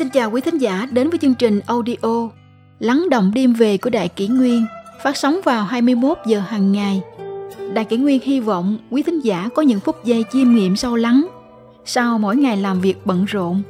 Xin chào quý thính giả đến với chương trình audio Lắng động đêm về của Đại Kỷ Nguyên phát sóng vào 21 giờ hàng ngày. Đại Kỷ Nguyên hy vọng quý thính giả có những phút giây chiêm nghiệm sâu lắng sau mỗi ngày làm việc bận rộn.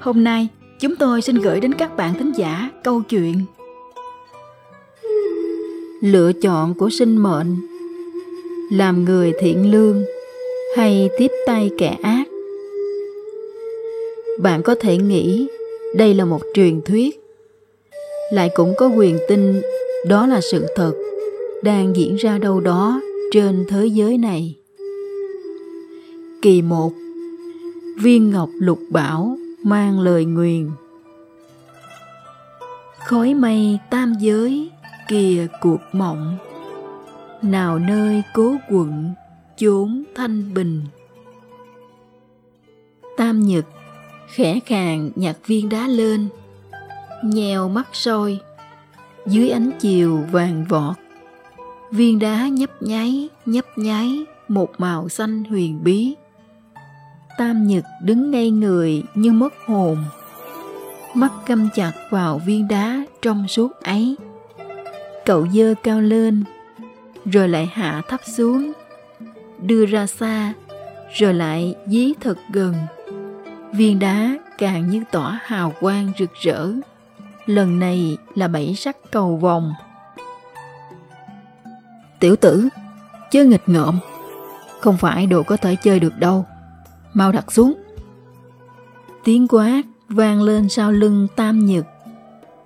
Hôm nay, chúng tôi xin gửi đến các bạn thính giả câu chuyện Lựa chọn của sinh mệnh Làm người thiện lương hay tiếp tay kẻ ác bạn có thể nghĩ đây là một truyền thuyết. Lại cũng có quyền tin đó là sự thật đang diễn ra đâu đó trên thế giới này. Kỳ một, viên ngọc lục bảo mang lời nguyền. Khói mây tam giới kìa cuộc mộng, nào nơi cố quận chốn thanh bình. Tam nhật khẽ khàng nhặt viên đá lên, nheo mắt soi. Dưới ánh chiều vàng vọt, viên đá nhấp nháy nhấp nháy một màu xanh huyền bí. Tam nhật đứng ngay người như mất hồn, mắt căm chặt vào viên đá trong suốt ấy. Cậu dơ cao lên, rồi lại hạ thấp xuống, đưa ra xa, rồi lại dí thật gần viên đá càng như tỏa hào quang rực rỡ. Lần này là bảy sắc cầu vòng. Tiểu tử, chớ nghịch ngợm. Không phải đồ có thể chơi được đâu. Mau đặt xuống. Tiếng quát vang lên sau lưng tam nhật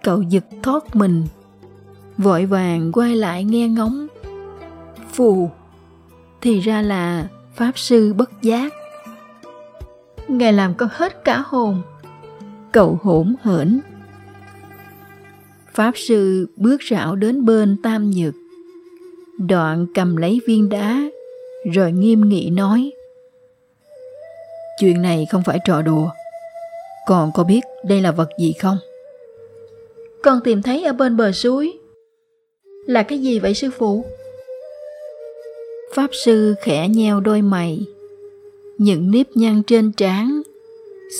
cậu giật thoát mình. Vội vàng quay lại nghe ngóng. Phù, thì ra là pháp sư bất giác ngài làm con hết cả hồn. Cậu hỗn hển. Pháp sư bước rảo đến bên tam nhược. Đoạn cầm lấy viên đá rồi nghiêm nghị nói chuyện này không phải trò đùa. Còn có biết đây là vật gì không? Con tìm thấy ở bên bờ suối. Là cái gì vậy sư phụ? Pháp sư khẽ nheo đôi mày những nếp nhăn trên trán,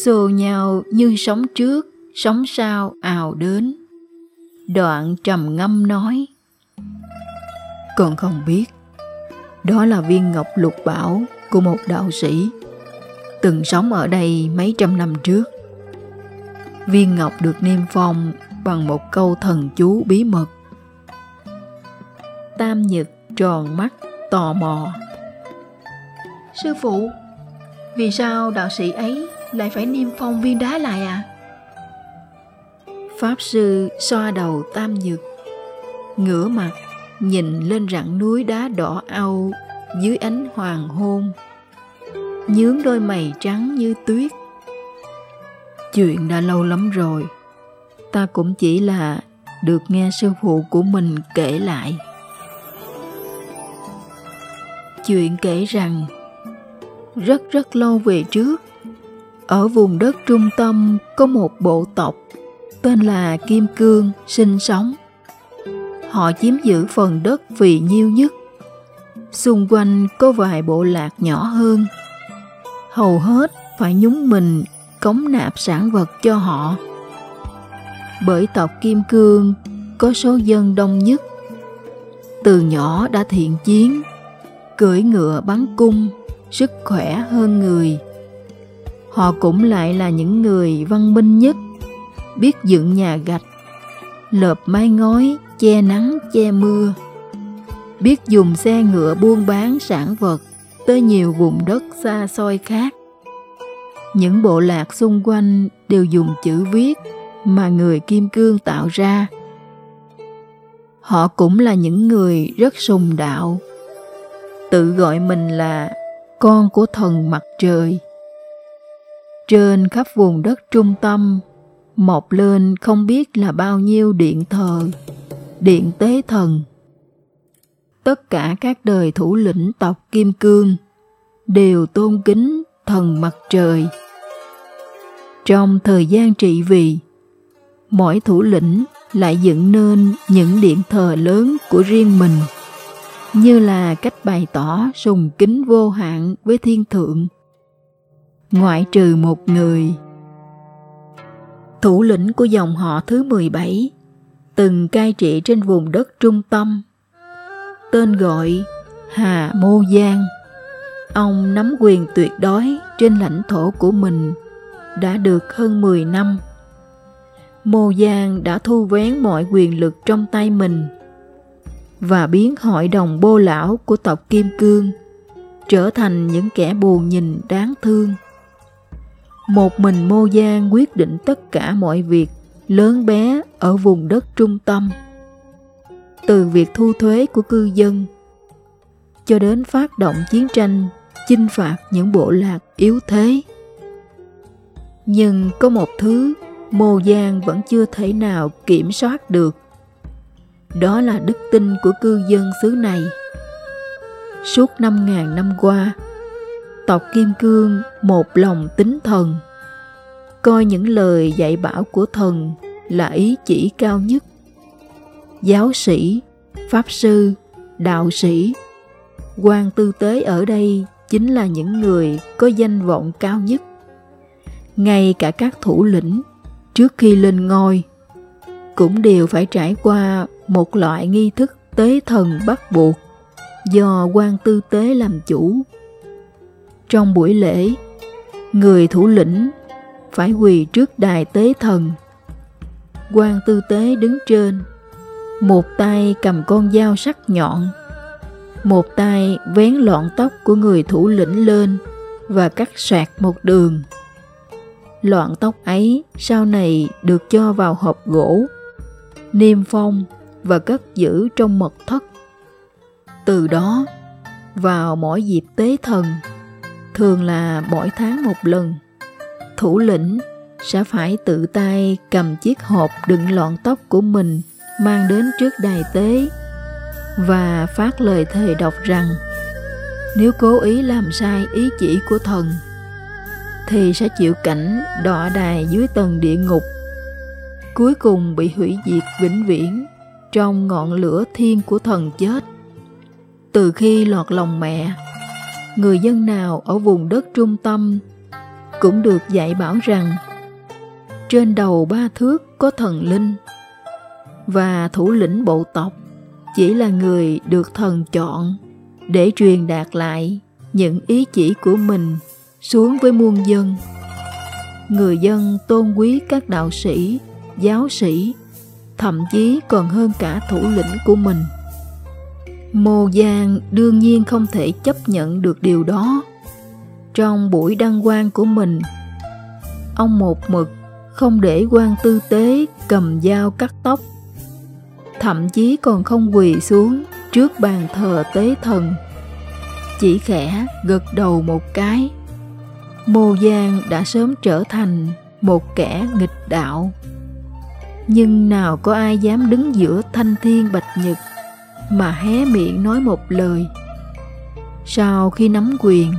xô nhau như sóng trước, sóng sau ào đến. Đoạn trầm ngâm nói, con không biết, đó là viên ngọc lục bảo của một đạo sĩ, từng sống ở đây mấy trăm năm trước. Viên ngọc được niêm phong bằng một câu thần chú bí mật. Tam nhật tròn mắt tò mò, sư phụ vì sao đạo sĩ ấy lại phải niêm phong viên đá lại à? Pháp sư xoa đầu tam nhược, ngửa mặt nhìn lên rặng núi đá đỏ au dưới ánh hoàng hôn, nhướng đôi mày trắng như tuyết. Chuyện đã lâu lắm rồi, ta cũng chỉ là được nghe sư phụ của mình kể lại. Chuyện kể rằng rất rất lâu về trước. Ở vùng đất trung tâm có một bộ tộc tên là kim cương sinh sống. Họ chiếm giữ phần đất vì nhiêu nhất. Xung quanh có vài bộ lạc nhỏ hơn. Hầu hết phải nhúng mình, cống nạp sản vật cho họ. Bởi tộc kim cương có số dân đông nhất. Từ nhỏ đã thiện chiến, cưỡi ngựa bắn cung sức khỏe hơn người. Họ cũng lại là những người văn minh nhất, biết dựng nhà gạch, lợp mái ngói, che nắng, che mưa, biết dùng xe ngựa buôn bán sản vật tới nhiều vùng đất xa xôi khác. Những bộ lạc xung quanh đều dùng chữ viết mà người kim cương tạo ra. Họ cũng là những người rất sùng đạo, tự gọi mình là con của thần mặt trời. Trên khắp vùng đất trung tâm, mọc lên không biết là bao nhiêu điện thờ, điện tế thần. Tất cả các đời thủ lĩnh tộc Kim Cương đều tôn kính thần mặt trời. Trong thời gian trị vì, mỗi thủ lĩnh lại dựng nên những điện thờ lớn của riêng mình như là cách bày tỏ sùng kính vô hạn với thiên thượng ngoại trừ một người thủ lĩnh của dòng họ thứ 17, từng cai trị trên vùng đất trung tâm. Tên gọi Hà Mô Giang. Ông nắm quyền tuyệt đối trên lãnh thổ của mình đã được hơn 10 năm. Mô Giang đã thu vén mọi quyền lực trong tay mình và biến hội đồng bô lão của tộc Kim Cương trở thành những kẻ buồn nhìn đáng thương. Một mình Mô Giang quyết định tất cả mọi việc lớn bé ở vùng đất trung tâm. Từ việc thu thuế của cư dân cho đến phát động chiến tranh, chinh phạt những bộ lạc yếu thế. Nhưng có một thứ Mô Giang vẫn chưa thể nào kiểm soát được. Đó là đức tin của cư dân xứ này. Suốt năm ngàn năm qua, tộc Kim Cương một lòng tính thần, coi những lời dạy bảo của thần là ý chỉ cao nhất. Giáo sĩ, pháp sư, đạo sĩ, quan tư tế ở đây chính là những người có danh vọng cao nhất. Ngay cả các thủ lĩnh trước khi lên ngôi cũng đều phải trải qua một loại nghi thức tế thần bắt buộc do quan tư tế làm chủ. Trong buổi lễ, người thủ lĩnh phải quỳ trước đài tế thần. quan tư tế đứng trên, một tay cầm con dao sắc nhọn, một tay vén lọn tóc của người thủ lĩnh lên và cắt sạc một đường. Loạn tóc ấy sau này được cho vào hộp gỗ, niêm phong và cất giữ trong mật thất. Từ đó, vào mỗi dịp tế thần, thường là mỗi tháng một lần, thủ lĩnh sẽ phải tự tay cầm chiếc hộp đựng lọn tóc của mình mang đến trước đài tế và phát lời thề đọc rằng nếu cố ý làm sai ý chỉ của thần thì sẽ chịu cảnh đọa đài dưới tầng địa ngục cuối cùng bị hủy diệt vĩnh viễn trong ngọn lửa thiên của thần chết từ khi lọt lòng mẹ người dân nào ở vùng đất trung tâm cũng được dạy bảo rằng trên đầu ba thước có thần linh và thủ lĩnh bộ tộc chỉ là người được thần chọn để truyền đạt lại những ý chỉ của mình xuống với muôn dân. Người dân tôn quý các đạo sĩ, giáo sĩ, thậm chí còn hơn cả thủ lĩnh của mình. Mô Giang đương nhiên không thể chấp nhận được điều đó. Trong buổi đăng quang của mình, ông một mực không để quan tư tế cầm dao cắt tóc, thậm chí còn không quỳ xuống trước bàn thờ tế thần, chỉ khẽ gật đầu một cái Mô Giang đã sớm trở thành một kẻ nghịch đạo. Nhưng nào có ai dám đứng giữa thanh thiên bạch nhật mà hé miệng nói một lời. Sau khi nắm quyền,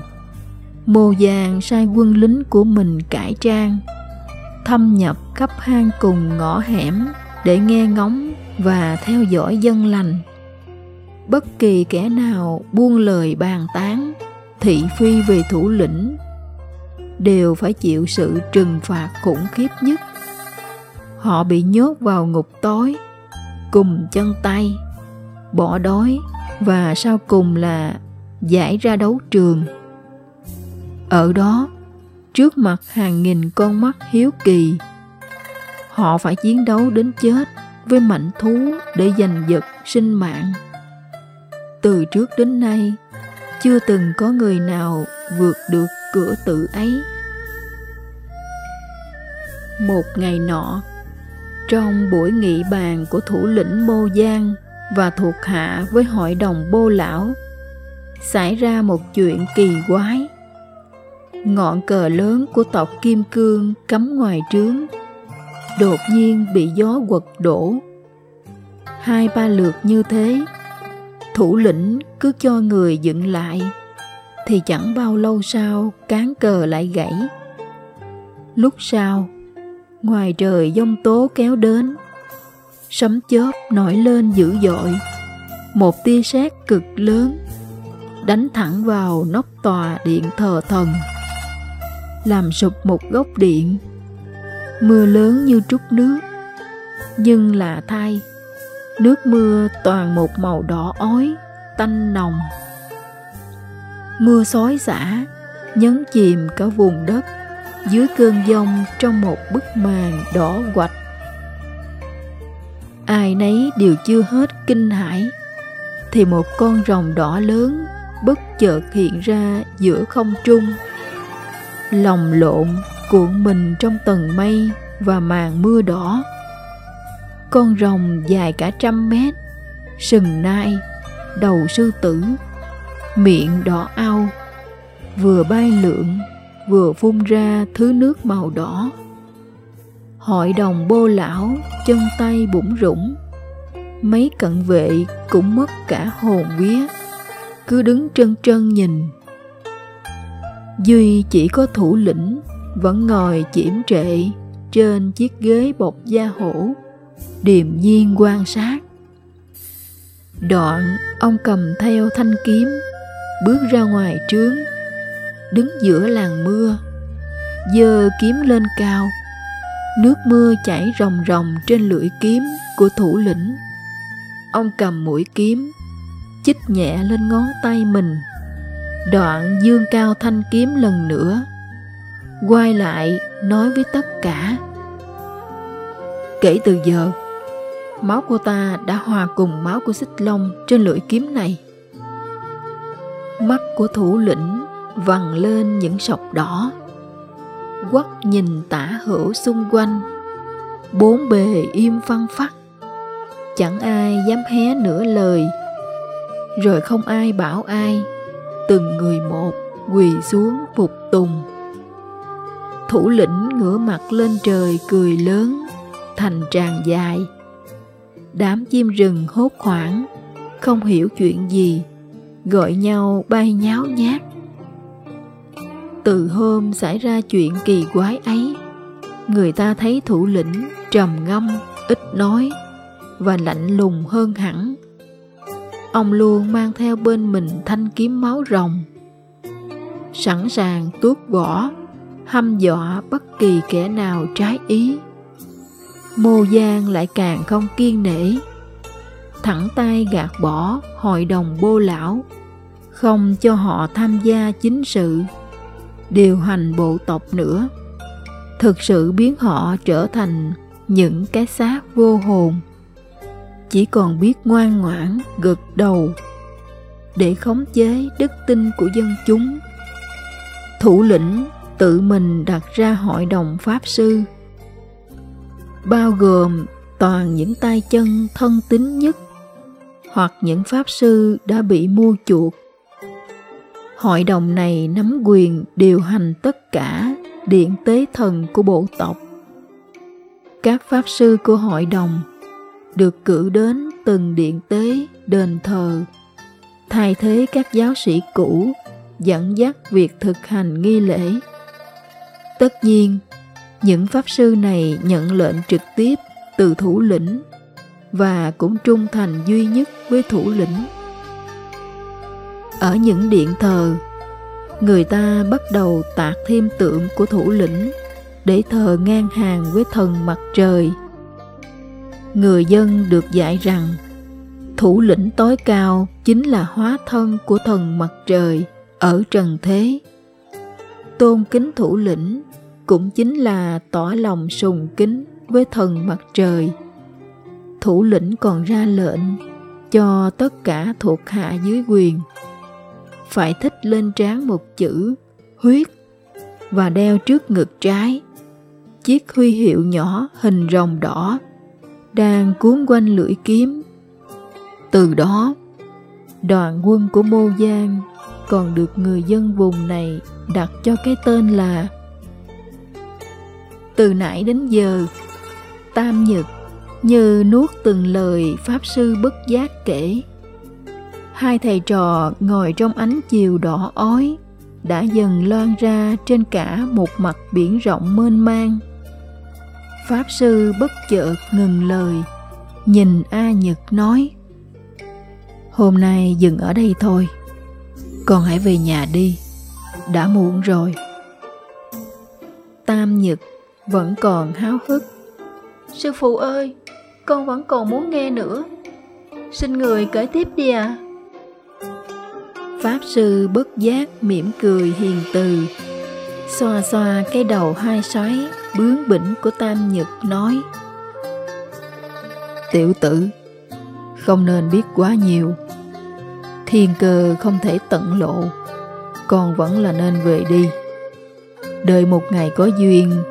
Mô Giang sai quân lính của mình cải trang, thâm nhập khắp hang cùng ngõ hẻm để nghe ngóng và theo dõi dân lành. Bất kỳ kẻ nào buông lời bàn tán, thị phi về thủ lĩnh đều phải chịu sự trừng phạt khủng khiếp nhất. Họ bị nhốt vào ngục tối, cùng chân tay, bỏ đói và sau cùng là giải ra đấu trường. Ở đó, trước mặt hàng nghìn con mắt hiếu kỳ, họ phải chiến đấu đến chết với mạnh thú để giành giật sinh mạng. Từ trước đến nay, chưa từng có người nào vượt được cửa tự ấy. Một ngày nọ, trong buổi nghị bàn của thủ lĩnh Mô Giang và thuộc hạ với hội đồng bô lão, xảy ra một chuyện kỳ quái. Ngọn cờ lớn của tộc Kim Cương cắm ngoài trướng, đột nhiên bị gió quật đổ. Hai ba lượt như thế, thủ lĩnh cứ cho người dựng lại thì chẳng bao lâu sau cán cờ lại gãy. Lúc sau, ngoài trời giông tố kéo đến, sấm chớp nổi lên dữ dội, một tia sét cực lớn đánh thẳng vào nóc tòa điện thờ thần, làm sụp một góc điện. mưa lớn như trút nước nhưng lạ thay nước mưa toàn một màu đỏ ói tanh nồng. Mưa xối xả nhấn chìm cả vùng đất dưới cơn giông trong một bức màn đỏ quạch, ai nấy đều chưa hết kinh hãi. Thì một con rồng đỏ lớn bất chợt hiện ra giữa không trung lòng lộn cuộn mình trong tầng mây và màn mưa đỏ. Con rồng dài cả trăm mét, sừng nai, đầu sư tử, miệng đỏ ao, vừa bay lượn vừa phun ra thứ nước màu đỏ. Hội đồng bô lão chân tay bủng rủng mấy cận vệ cũng mất cả hồn vía. Cứ đứng trân trân nhìn. Duy chỉ có thủ lĩnh, vẫn ngồi chiểm trệ trên chiếc ghế bọc da hổ, điềm nhiên quan sát. Đoạn ông cầm theo thanh kiếm, bước ra ngoài trướng đứng giữa làng mưa. Giơ kiếm lên cao, nước mưa chảy ròng ròng trên lưỡi kiếm của thủ lĩnh. Ông cầm mũi kiếm, chích nhẹ lên ngón tay mình. Đoạn dương cao thanh kiếm lần nữa, quay lại nói với tất cả. Kể từ giờ, máu của ta đã hòa cùng máu của xích long trên lưỡi kiếm này. Mắt của thủ lĩnh vằn lên những sọc đỏ. Quắt nhìn tả hữu xung quanh, bốn bề im phăng phắc. Chẳng ai dám hé nửa lời, rồi không ai bảo ai. Từng người một quỳ xuống phục tùng. Thủ lĩnh ngửa mặt lên trời cười lớn, thành tràng dài. Đám chim rừng hốt hoảng, không hiểu chuyện gì, gọi nhau bay nháo nhác từ hôm xảy ra chuyện kỳ quái ấy, người ta thấy thủ lĩnh trầm ngâm, ít nói và lạnh lùng hơn hẳn. Ông luôn mang theo bên mình thanh kiếm máu rồng, sẵn sàng tuốt vỏ hăm dọa bất kỳ kẻ nào trái ý. Mô giang lại càng không kiên nể, thẳng tay gạt bỏ hội đồng bô lão, không cho họ tham gia chính sự điều hành bộ tộc nữa. Thực sự biến họ trở thành những cái xác vô hồn. Chỉ còn biết ngoan ngoãn, gật đầu, để khống chế đức tin của dân chúng. Thủ lĩnh tự mình đặt ra hội đồng pháp sư, bao gồm toàn những tay chân thân tín nhất hoặc những pháp sư đã bị mua chuộc hội đồng này nắm quyền điều hành tất cả điện tế thần của bộ tộc. Các pháp sư của hội đồng được cử đến từng điện tế, đền thờ. Thay thế các giáo sĩ cũ, dẫn dắt việc thực hành nghi lễ. Tất nhiên, những pháp sư này nhận lệnh trực tiếp từ thủ lĩnh và cũng trung thành duy nhất với thủ lĩnh ở những điện thờ. Người ta bắt đầu tạc thêm tượng của thủ lĩnh để thờ ngang hàng với thần mặt trời. Người dân được dạy rằng, thủ lĩnh tối cao chính là hóa thân của thần mặt trời ở trần thế. Tôn kính thủ lĩnh cũng chính là tỏ lòng sùng kính với thần mặt trời. Thủ lĩnh còn ra lệnh cho tất cả thuộc hạ dưới quyền phải thích lên trán một chữ huyết và đeo trước ngực trái. Chiếc huy hiệu nhỏ hình rồng đỏ đang cuốn quanh lưỡi kiếm. Từ đó, đoàn quân của mô giang còn được người dân vùng này đặt cho cái tên là từ nãy đến giờ, tam nhật như nuốt từng lời pháp sư bất giác kể hai thầy trò ngồi trong ánh chiều đỏ ói đã dần loan ra trên cả một mặt biển rộng mênh mang pháp sư bất chợt ngừng lời nhìn a nhật nói hôm nay dừng ở đây thôi con hãy về nhà đi đã muộn rồi tam nhật vẫn còn háo hức. Sư phụ ơi, con vẫn còn muốn nghe nữa. Xin người kể tiếp đi ạ. À. Pháp sư bất giác mỉm cười hiền từ, xoa xoa cái đầu hai xoáy bướng bỉnh của Tam Nhật nói Tiểu tử, không nên biết quá nhiều. Thiên cơ không thể tận lộ, con vẫn là nên về đi. Đợi một ngày có duyên,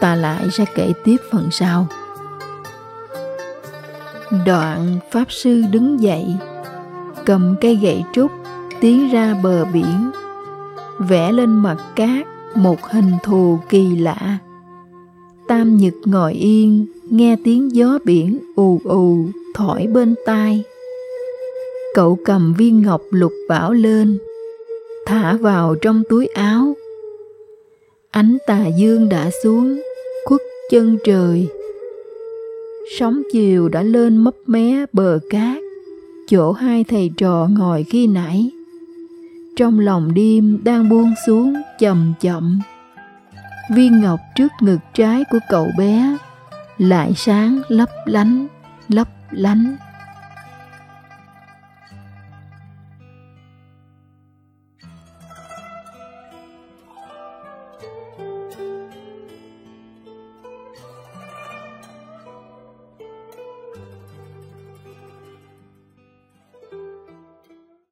ta lại sẽ kể tiếp phần sau. Đoạn Pháp Sư đứng dậy, cầm cây gậy trúc, tiến ra bờ biển, vẽ lên mặt cát một hình thù kỳ lạ. Tam Nhật ngồi yên, nghe tiếng gió biển ù ù thổi bên tai. Cậu cầm viên ngọc lục bảo lên, thả vào trong túi áo. Ánh tà dương đã xuống, khuất chân trời. Sóng chiều đã lên mấp mé bờ cát, chỗ hai thầy trò ngồi khi nãy. Trong lòng đêm đang buông xuống chậm chậm. Viên ngọc trước ngực trái của cậu bé lại sáng lấp lánh, lấp lánh.